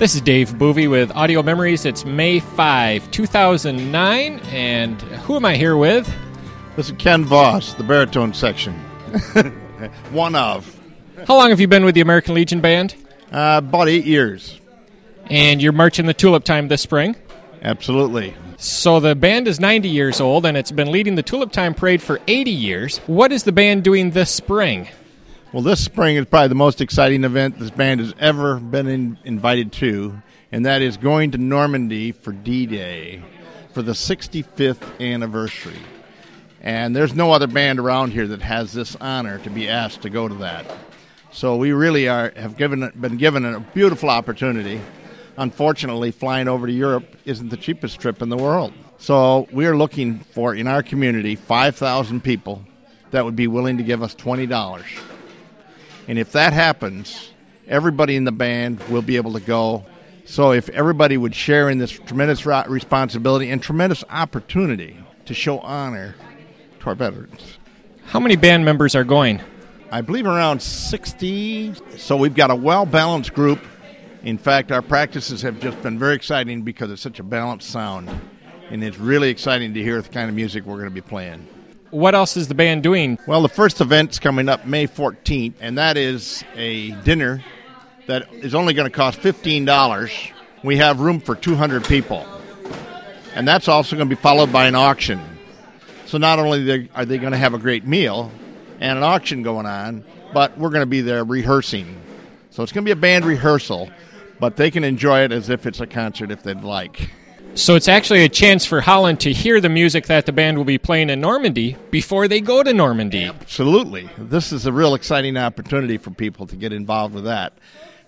This is Dave Boovy with Audio Memories. It's May 5, 2009. And who am I here with? This is Ken Vos, the baritone section. One of. How long have you been with the American Legion Band? Uh, about eight years. And you're marching the Tulip Time this spring? Absolutely. So the band is 90 years old and it's been leading the Tulip Time Parade for 80 years. What is the band doing this spring? Well, this spring is probably the most exciting event this band has ever been in, invited to, and that is going to Normandy for D Day for the 65th anniversary. And there's no other band around here that has this honor to be asked to go to that. So we really are have given been given a beautiful opportunity unfortunately, flying over to Europe isn't the cheapest trip in the world. So we are looking for, in our community, 5,000 people that would be willing to give us $20. And if that happens, everybody in the band will be able to go. So if everybody would share in this tremendous responsibility and tremendous opportunity to show honor to our veterans. How many band members are going? I believe around 60. So we've got a well balanced group in fact, our practices have just been very exciting because it's such a balanced sound, and it's really exciting to hear the kind of music we're going to be playing. What else is the band doing? Well, the first event's coming up May 14th, and that is a dinner that is only going to cost $15. We have room for 200 people. And that's also going to be followed by an auction. So not only are they going to have a great meal and an auction going on, but we're going to be there rehearsing. So it's going to be a band rehearsal but they can enjoy it as if it's a concert if they'd like. So it's actually a chance for Holland to hear the music that the band will be playing in Normandy before they go to Normandy. Absolutely. This is a real exciting opportunity for people to get involved with that.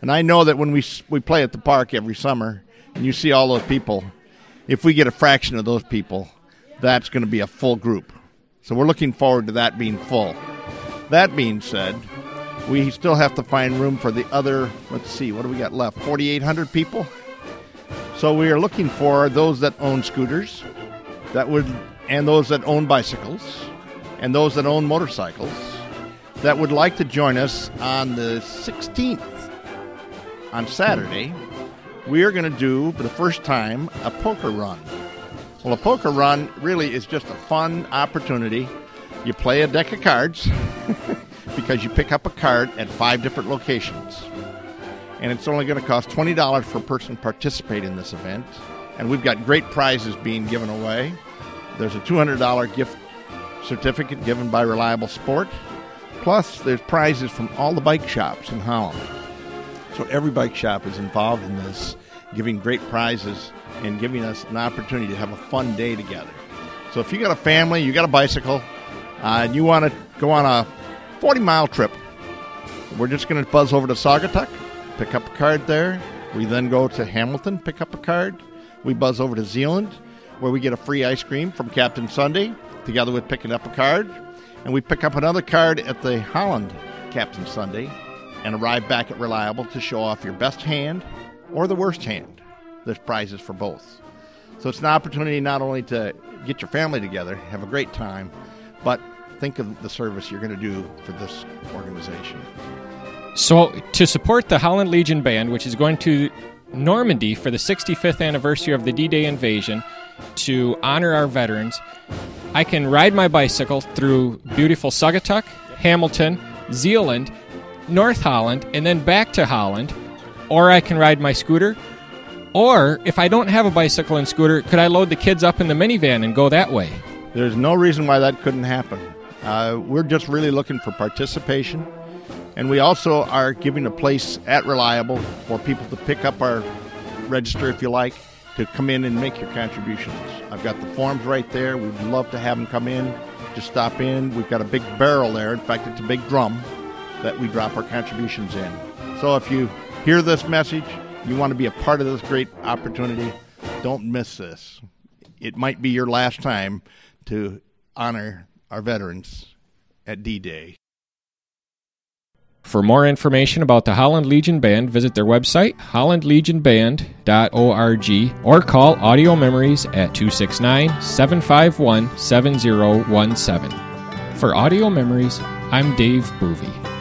And I know that when we we play at the park every summer and you see all those people, if we get a fraction of those people, that's going to be a full group. So we're looking forward to that being full. That being said, we still have to find room for the other, let's see, what do we got left? 4,800 people? So we are looking for those that own scooters, that would, and those that own bicycles, and those that own motorcycles, that would like to join us on the 16th, on Saturday. We are going to do, for the first time, a poker run. Well, a poker run really is just a fun opportunity. You play a deck of cards. because you pick up a card at five different locations. And it's only going to cost $20 per person to participate in this event. And we've got great prizes being given away. There's a $200 gift certificate given by Reliable Sport. Plus, there's prizes from all the bike shops in Holland. So every bike shop is involved in this, giving great prizes and giving us an opportunity to have a fun day together. So if you got a family, you got a bicycle, uh, and you want to go on a 40 mile trip. We're just going to buzz over to Saugatuck, pick up a card there. We then go to Hamilton, pick up a card. We buzz over to Zeeland, where we get a free ice cream from Captain Sundae, together with picking up a card. And we pick up another card at the Holland Captain Sundae and arrive back at Reliable to show off your best hand or the worst hand. There's prizes for both. So it's an opportunity not only to get your family together, have a great time, but think of the service you're going to do for this organization. So, to support the Holland Legion Band, which is going to Normandy for the 65th anniversary of the D Day invasion, to honor our veterans, I can ride my bicycle through beautiful Saugatuck, Hamilton, Zeeland, North Holland, and then back to Holland, or I can ride my scooter. Or if I don't have a bicycle and scooter, could I load the kids up in the minivan and go that way? There's no reason why that couldn't happen. Uh, we're just really looking for participation. And we also are giving a place at Reliable for people to pick up our register, if you like, to come in and make your contributions. I've got the forms right there. We'd love to have them come in, just stop in. We've got a big barrel there. In fact, it's a big drum that we drop our contributions in. So if you hear this message, you want to be a part of this great opportunity, don't miss this. It might be your last time to honor our veterans at D Day. For more information about the Holland Legion Band, visit their website, hollandlegionband.org, or call Audio Memories at 269 751 7017. For Audio Memories, I'm Dave Boovy.